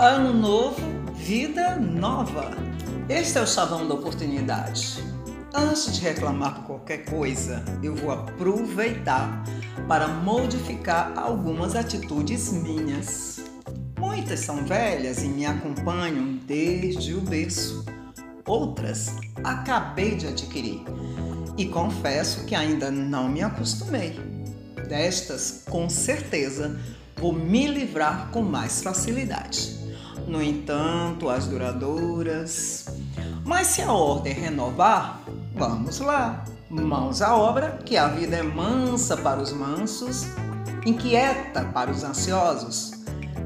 Ano novo, vida nova. Este é o chavão da oportunidade. Antes de reclamar por qualquer coisa, eu vou aproveitar para modificar algumas atitudes minhas. Muitas são velhas e me acompanham desde o berço. Outras acabei de adquirir e confesso que ainda não me acostumei. Destas, com certeza, vou me livrar com mais facilidade. No entanto, as duradouras. Mas se a ordem renovar, vamos lá. Mãos à obra, que a vida é mansa para os mansos, inquieta para os ansiosos,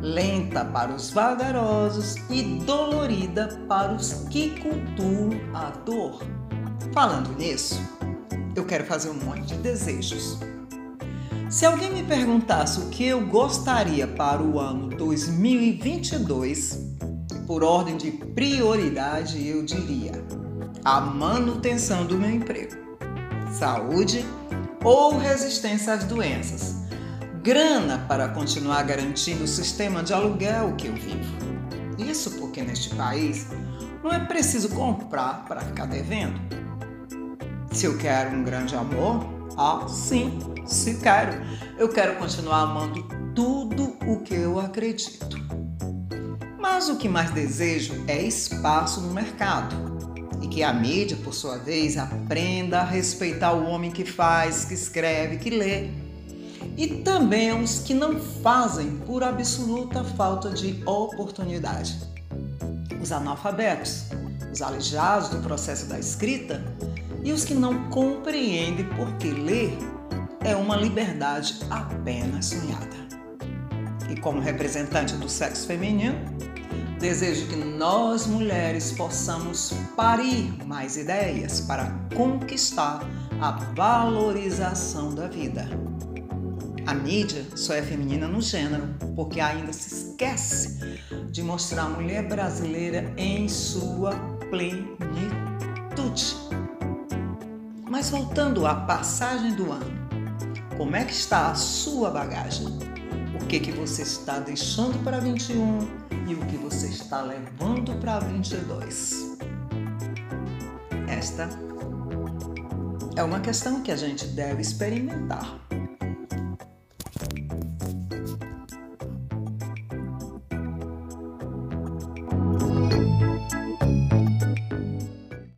lenta para os vagarosos e dolorida para os que cultuam a dor. Falando nisso, eu quero fazer um monte de desejos. Se alguém me perguntasse o que eu gostaria para o ano 2022, por ordem de prioridade, eu diria a manutenção do meu emprego, saúde ou resistência às doenças, grana para continuar garantindo o sistema de aluguel que eu vivo. Isso porque neste país não é preciso comprar para ficar devendo. Se eu quero um grande amor, ah, sim, se quero. Eu quero continuar amando tudo o que eu acredito. Mas o que mais desejo é espaço no mercado. E que a mídia, por sua vez, aprenda a respeitar o homem que faz, que escreve, que lê. E também os que não fazem por absoluta falta de oportunidade. Os analfabetos, os aleijados do processo da escrita e os que não compreendem porque ler é uma liberdade apenas sonhada. E como representante do sexo feminino, desejo que nós mulheres possamos parir mais ideias para conquistar a valorização da vida. A mídia só é feminina no gênero, porque ainda se esquece de mostrar a mulher brasileira em sua plenitude. Mas voltando à passagem do ano, como é que está a sua bagagem? O que que você está deixando para 21 e o que você está levando para 22? Esta é uma questão que a gente deve experimentar.